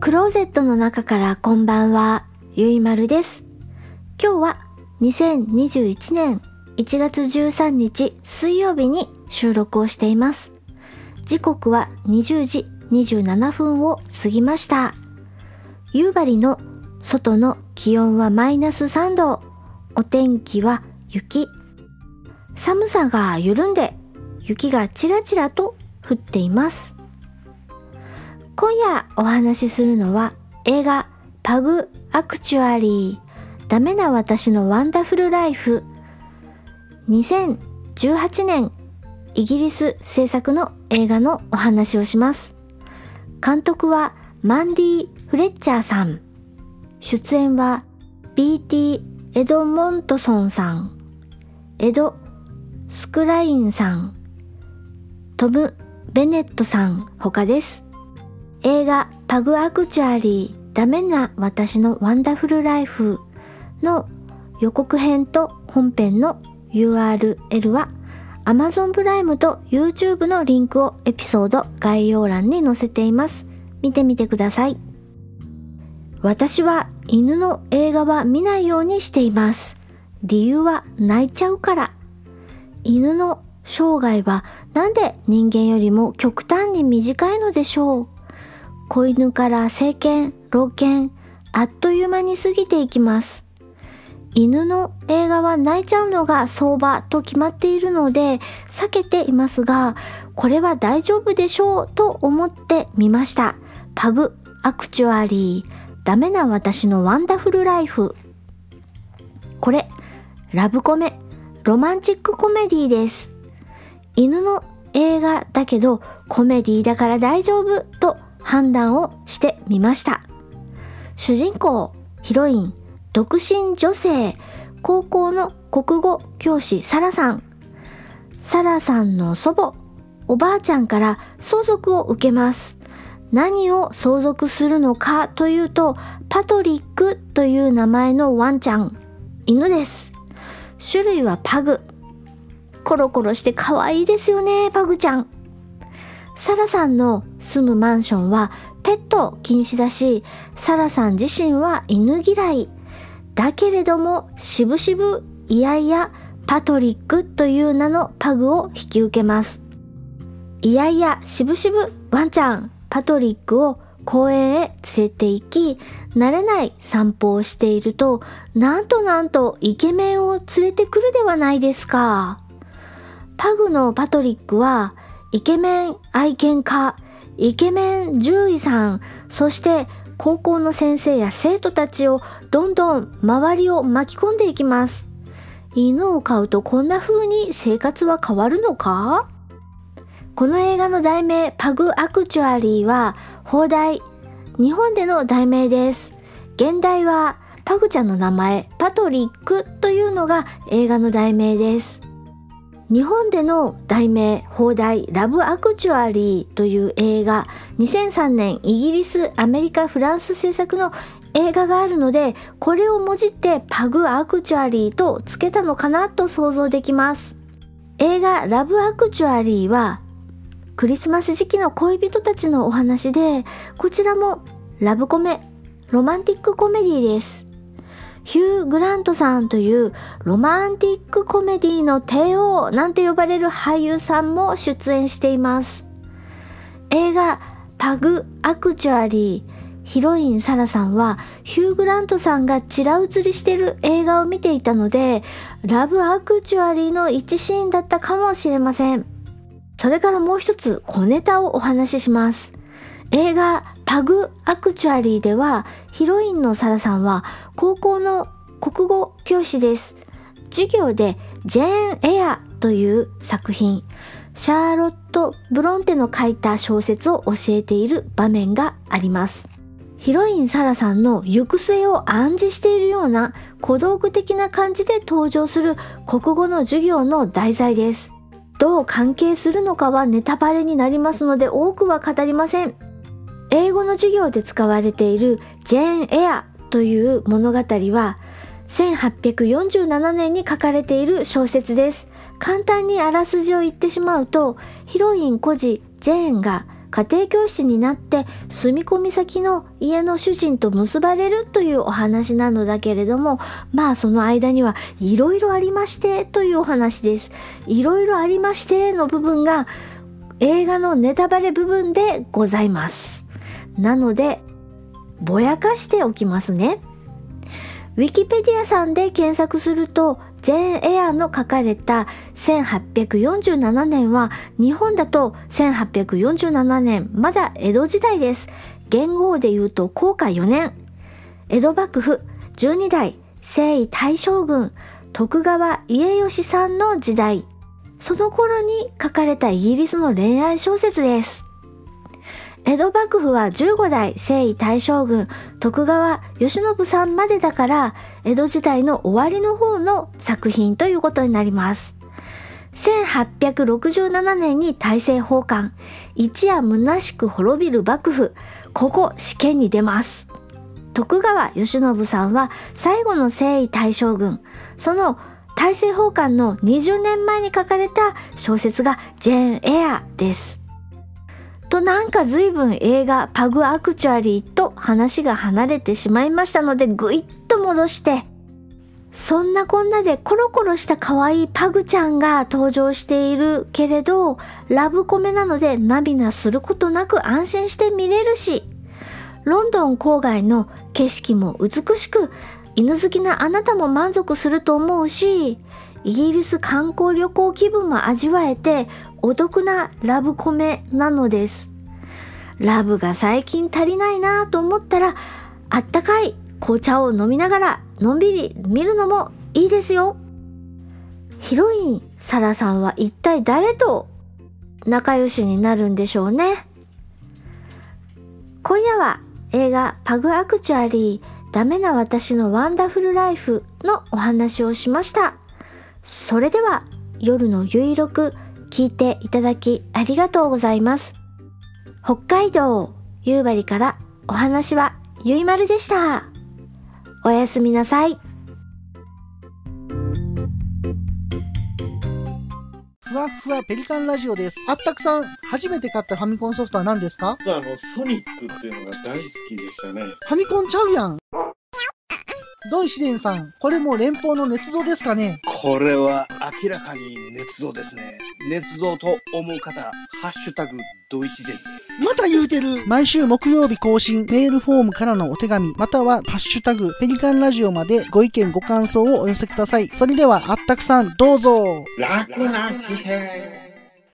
クローゼットの中からこんばんは、ゆいまるです。今日は2021年1月13日水曜日に収録をしています。時刻は20時27分を過ぎました。夕張の外の気温はマイナス3度。お天気は雪。寒さが緩んで雪がちらちらと降っています。今夜お話しするのは映画パグアクチュアリーダメな私のワンダフルライフ。2018年イギリス制作の映画のお話をします。監督はマンディ・フレッチャーさん。出演は B.T. エドモントソンさん。エド・スクラインさん。トム・ベネットさん他です。映画パグアクチュアリーダメな私のワンダフルライフの予告編と本編の URL は Amazon プライムと YouTube のリンクをエピソード概要欄に載せています。見てみてください。私は犬の映画は見ないようにしています。理由は泣いちゃうから。犬の生涯はなんで人間よりも極端に短いのでしょう？子犬から成犬、老犬、あっという間に過ぎていきます。犬の映画は泣いちゃうのが相場と決まっているので避けていますが、これは大丈夫でしょうと思ってみました。パグアクチュアリー、ダメな私のワンダフルライフ。これ、ラブコメ、ロマンチックコメディです。犬の映画だけどコメディだから大丈夫と判断をしてみました。主人公、ヒロイン、独身女性、高校の国語教師サラさん。サラさんの祖母、おばあちゃんから相続を受けます。何を相続するのかというと、パトリックという名前のワンちゃん、犬です。種類はパグ。コロコロして可愛いですよね、パグちゃん。サラさんの住むマンションはペット禁止だし、サラさん自身は犬嫌い。だけれども、しぶしぶ、いやいや、パトリックという名のパグを引き受けます。いやいや、しぶしぶ、ワンちゃん、パトリックを公園へ連れて行き、慣れない散歩をしていると、なんとなんとイケメンを連れてくるではないですか。パグのパトリックは、イケメン愛犬家、イケメン獣医さん、そして高校の先生や生徒たちをどんどん周りを巻き込んでいきます。犬を飼うとこんな風に生活は変わるのか？この映画の題名パグアクチュアリーは放題、日本での題名です。現代はパグちゃんの名前パトリックというのが映画の題名です。日本での題名放題ラブアクチュアリーという映画2003年イギリスアメリカフランス制作の映画があるのでこれをもじってパグアクチュアリーとつけたのかなと想像できます。映画ラブアクチュアリーはクリスマス時期の恋人たちのお話でこちらもラブコメロマンティックコメディです。ヒュー・グラントさんというロマンティックコメディの帝王なんて呼ばれる俳優さんも出演しています。映画パグ・アクチュアリーヒロインサラさんはヒュー・グラントさんがちら写りしてる映画を見ていたのでラブ・アクチュアリーの一シーンだったかもしれません。それからもう一つ小ネタをお話しします。映画パグアクチュアリーではヒロインのサラさんは高校の国語教師です。授業でジェーン・エアという作品、シャーロット・ブロンテの書いた小説を教えている場面があります。ヒロインサラさんの行く末を暗示しているような小道具的な感じで登場する国語の授業の題材です。どう関係するのかはネタバレになりますので多くは語りません。英語の授業で使われているジェーン・エアという物語は1847年に書かれている小説です。簡単にあらすじを言ってしまうとヒロイン孤児ジェーンが家庭教師になって住み込み先の家の主人と結ばれるというお話なのだけれどもまあその間にはいろいろありましてというお話ですいろいろありましての部分が映画のネタバレ部分でございますなのでぼやかしておきますねウィキペディアさんで検索するとジェーン・エアの書かれた1847年は日本だと1847年まだ江戸時代です。元号で言うと高下4年。江戸幕府12代征夷大将軍徳川家吉さんの時代。その頃に書かれたイギリスの恋愛小説です。江戸幕府は15代征夷大将軍徳川慶喜さんまでだから江戸時代の終わりの方の作品ということになります。1867年に大政奉還。一夜虚しく滅びる幕府。ここ試験に出ます。徳川慶喜さんは最後の征夷大将軍。その大政奉還の20年前に書かれた小説がジェーン・エアです。となんか随分映画パグアクチュアリーと話が離れてしまいましたのでぐいっと戻してそんなこんなでコロコロした可愛いパグちゃんが登場しているけれどラブコメなので涙することなく安心して見れるしロンドン郊外の景色も美しく犬好きなあなたも満足すると思うしイギリス観光旅行気分も味わえてお得なラブコメなのです。ラブが最近足りないなと思ったら、あったかい紅茶を飲みながらのんびり見るのもいいですよ。ヒロインサラさんは一体誰と仲良しになるんでしょうね。今夜は映画パグアクチュアリーダメな私のワンダフルライフのお話をしました。それでは夜のゆいろく聞いていただきありがとうございます。北海道夕張からお話はゆいまるでした。おやすみなさい。ふわふわペリカンラジオです。あったくさん、初めて買ったファミコンソフトは何ですか？あの、ソニックっていうのが大好きでしたね。ファミコンちゃうやん。ドイシデンさん、これも連邦の捏造ですかね？これは明らかに捏造ですね。捏造と思う方、ハッシュタグ、ドイシデン。また言うてる毎週木曜日更新、メールフォームからのお手紙、またはハッシュタグ、ペリカンラジオまでご意見ご感想をお寄せください。それでは、あったくさん、どうぞ楽な姿勢。